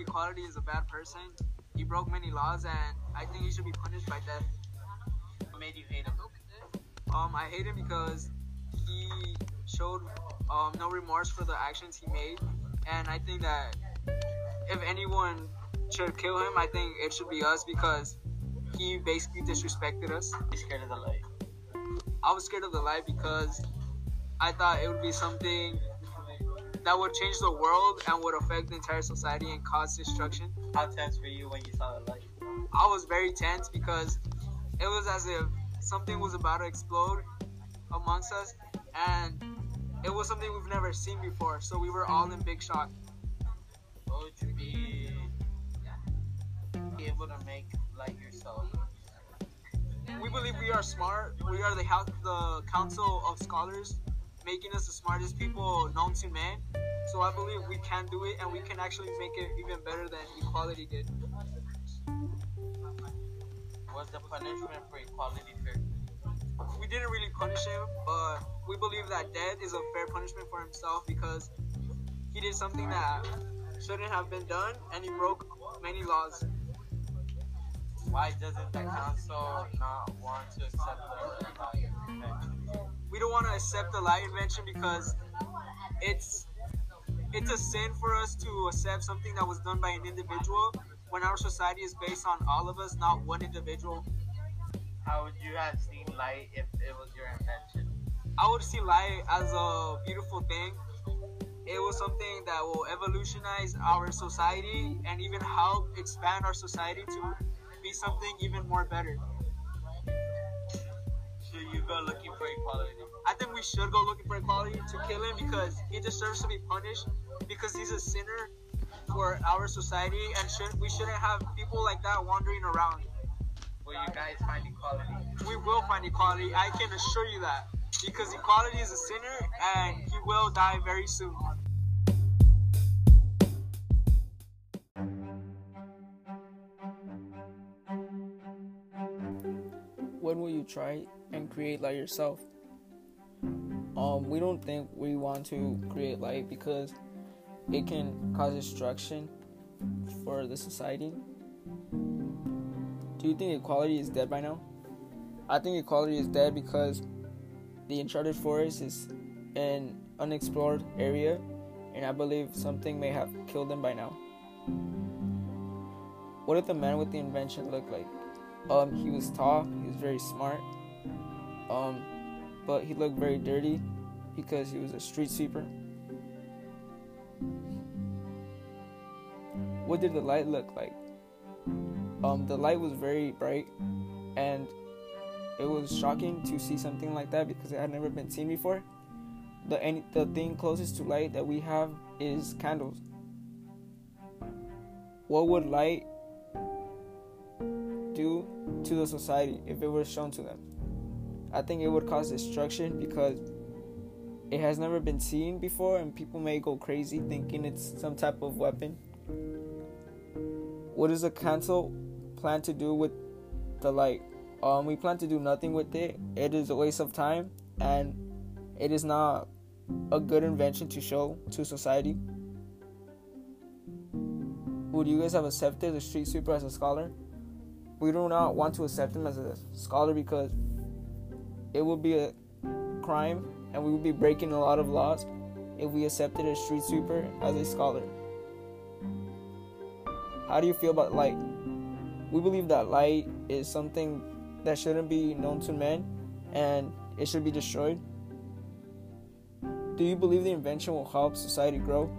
equality is a bad person. He broke many laws, and I think he should be punished by death. What made you hate him? Um, I hate him because he showed um, no remorse for the actions he made, and I think that if anyone should kill him, I think it should be us because he basically disrespected us. You scared of the light? I was scared of the light because I thought it would be something that would change the world and would affect the entire society and cause destruction. How tense were you when you saw the light? I was very tense because it was as if something was about to explode amongst us and it was something we've never seen before. So we were all in big shock. What would you be, be able to make light yourself? We believe we are smart. We are the house, the council of scholars, making us the smartest people known to man. So I believe we can do it, and we can actually make it even better than equality did. Was the punishment for equality fair? We didn't really punish him, but we believe that death is a fair punishment for himself because he did something that shouldn't have been done, and he broke many laws. Why doesn't the council not want to accept the want to accept the light invention because it's it's a sin for us to accept something that was done by an individual when our society is based on all of us, not one individual. How would you have seen light if it was your invention? I would see light as a beautiful thing. It was something that will evolutionize our society and even help expand our society to be something even more better. Should you go looking for equality? I think we should go looking for equality to kill him because he deserves to be punished because he's a sinner for our society and should we shouldn't have people like that wandering around. Will you guys find equality? We will find equality. I can assure you that because equality is a sinner and he will die very soon. when will you try and create light yourself? Um, we don't think we want to create light because it can cause destruction for the society. Do you think equality is dead by now? I think equality is dead because the uncharted forest is an unexplored area, and I believe something may have killed them by now. What did the man with the invention look like? Um, he was tall, he was very smart, um, but he looked very dirty because he was a street sweeper. What did the light look like? Um, the light was very bright, and it was shocking to see something like that because it had never been seen before. The any, the thing closest to light that we have is candles. What would light do to the society if it were shown to them. I think it would cause destruction because it has never been seen before and people may go crazy thinking it's some type of weapon. What does the council plan to do with the light? Um, we plan to do nothing with it. It is a waste of time and it is not a good invention to show to society. Would you guys have accepted the street sweeper as a scholar? we do not want to accept him as a scholar because it would be a crime and we would be breaking a lot of laws if we accepted a street sweeper as a scholar. How do you feel about light? We believe that light is something that shouldn't be known to men and it should be destroyed. Do you believe the invention will help society grow?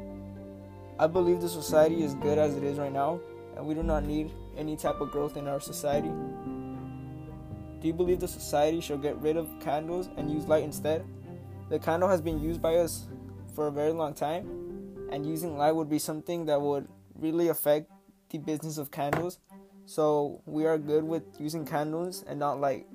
I believe the society is good as it is right now and we do not need any type of growth in our society? Do you believe the society should get rid of candles and use light instead? The candle has been used by us for a very long time, and using light would be something that would really affect the business of candles. So we are good with using candles and not light.